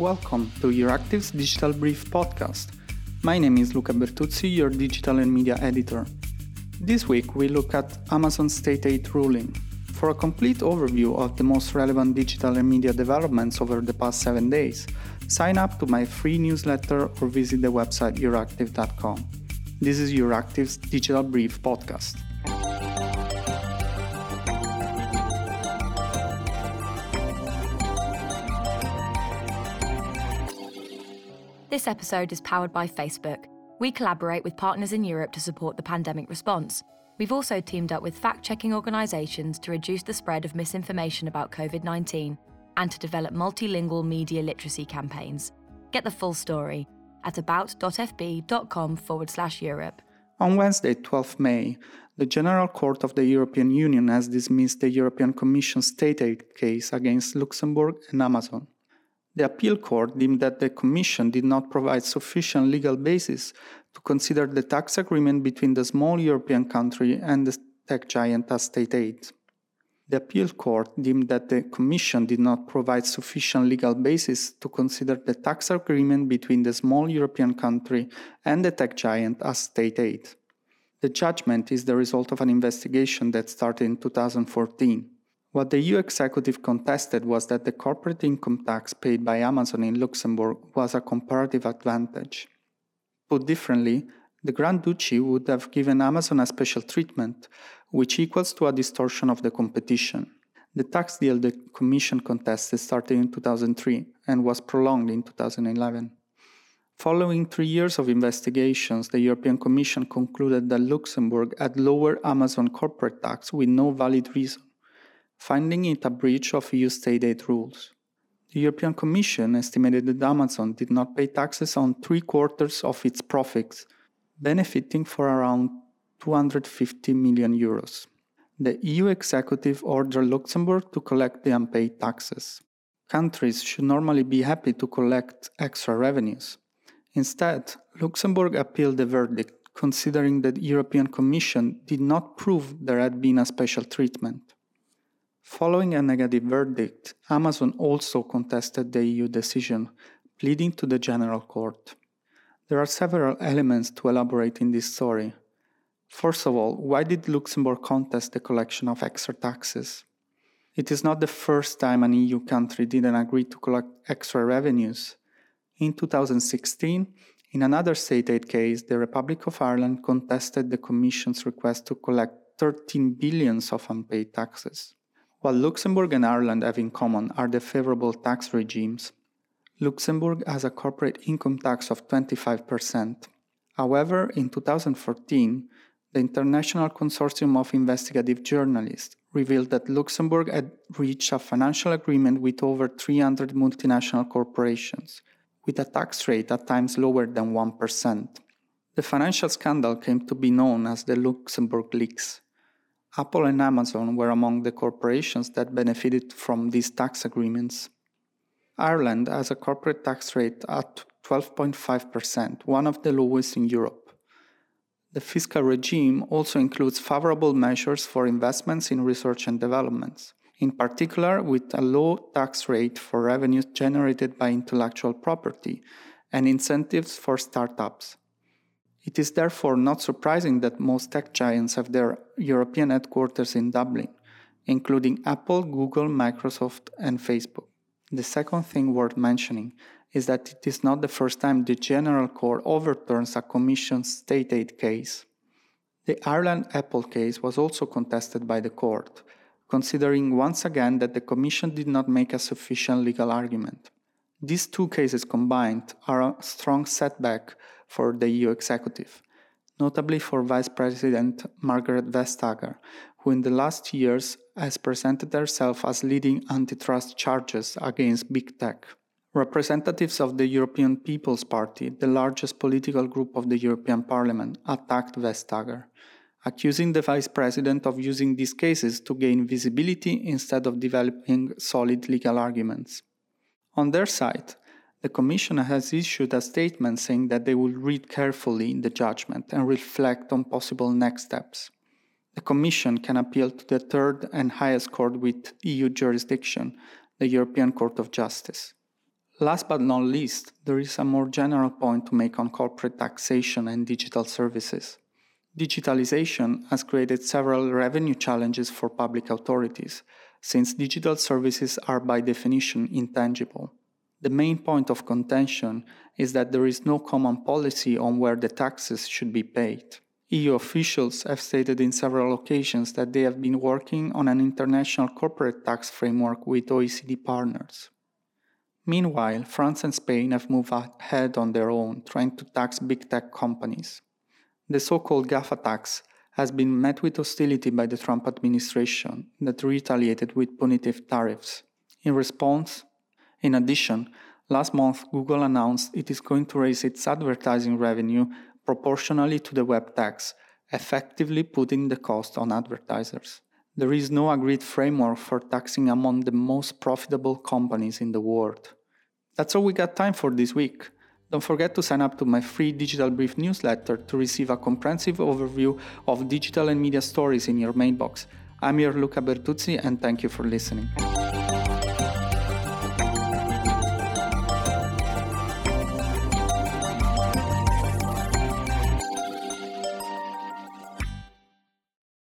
Welcome to Euractiv's Digital Brief podcast. My name is Luca Bertuzzi, your digital and media editor. This week we look at Amazon state aid ruling. For a complete overview of the most relevant digital and media developments over the past seven days, sign up to my free newsletter or visit the website euractiv.com. This is Euractiv's Digital Brief podcast. This episode is powered by Facebook. We collaborate with partners in Europe to support the pandemic response. We've also teamed up with fact checking organisations to reduce the spread of misinformation about COVID 19 and to develop multilingual media literacy campaigns. Get the full story at about.fb.com forward slash Europe. On Wednesday, 12 May, the General Court of the European Union has dismissed the European Commission state aid case against Luxembourg and Amazon. The appeal court deemed that the Commission did not provide sufficient legal basis to consider the tax agreement between the small European country and the tech giant as state aid. The appeal court deemed that the Commission did not provide sufficient legal basis to consider the tax agreement between the small European country and the tech giant as state aid. The judgment is the result of an investigation that started in 2014. What the EU executive contested was that the corporate income tax paid by Amazon in Luxembourg was a comparative advantage. Put differently, the Grand Duchy would have given Amazon a special treatment, which equals to a distortion of the competition. The tax deal the Commission contested started in 2003 and was prolonged in 2011. Following three years of investigations, the European Commission concluded that Luxembourg had lower Amazon corporate tax with no valid reason finding it a breach of EU state aid rules. The European Commission estimated that Amazon did not pay taxes on three quarters of its profits, benefiting for around 250 million euros. The EU executive ordered Luxembourg to collect the unpaid taxes. Countries should normally be happy to collect extra revenues. Instead, Luxembourg appealed the verdict, considering that the European Commission did not prove there had been a special treatment. Following a negative verdict, Amazon also contested the EU decision, pleading to the General Court. There are several elements to elaborate in this story. First of all, why did Luxembourg contest the collection of extra taxes? It is not the first time an EU country didn't agree to collect extra revenues. In 2016, in another state aid case, the Republic of Ireland contested the Commission's request to collect 13 billions of unpaid taxes. What Luxembourg and Ireland have in common are the favorable tax regimes. Luxembourg has a corporate income tax of 25%. However, in 2014, the International Consortium of Investigative Journalists revealed that Luxembourg had reached a financial agreement with over 300 multinational corporations, with a tax rate at times lower than 1%. The financial scandal came to be known as the Luxembourg Leaks. Apple and Amazon were among the corporations that benefited from these tax agreements. Ireland has a corporate tax rate at 12.5%, one of the lowest in Europe. The fiscal regime also includes favorable measures for investments in research and development, in particular with a low tax rate for revenues generated by intellectual property and incentives for startups. It is therefore not surprising that most tech giants have their European headquarters in Dublin, including Apple, Google, Microsoft, and Facebook. The second thing worth mentioning is that it is not the first time the General Court overturns a Commission state aid case. The Ireland Apple case was also contested by the court, considering once again that the Commission did not make a sufficient legal argument. These two cases combined are a strong setback for the EU executive, notably for Vice President Margrethe Vestager, who in the last years has presented herself as leading antitrust charges against big tech. Representatives of the European People's Party, the largest political group of the European Parliament, attacked Vestager, accusing the Vice President of using these cases to gain visibility instead of developing solid legal arguments. On their side, the Commission has issued a statement saying that they will read carefully the judgment and reflect on possible next steps. The Commission can appeal to the third and highest court with EU jurisdiction, the European Court of Justice. Last but not least, there is a more general point to make on corporate taxation and digital services. Digitalization has created several revenue challenges for public authorities, since digital services are by definition intangible. The main point of contention is that there is no common policy on where the taxes should be paid. EU officials have stated in several occasions that they have been working on an international corporate tax framework with OECD partners. Meanwhile, France and Spain have moved ahead on their own, trying to tax big tech companies. The so called GAFA tax has been met with hostility by the Trump administration that retaliated with punitive tariffs. In response, in addition, last month Google announced it is going to raise its advertising revenue proportionally to the web tax, effectively putting the cost on advertisers. There is no agreed framework for taxing among the most profitable companies in the world. That's all we got time for this week. Don't forget to sign up to my free Digital Brief newsletter to receive a comprehensive overview of digital and media stories in your mailbox. I'm your Luca Bertuzzi and thank you for listening.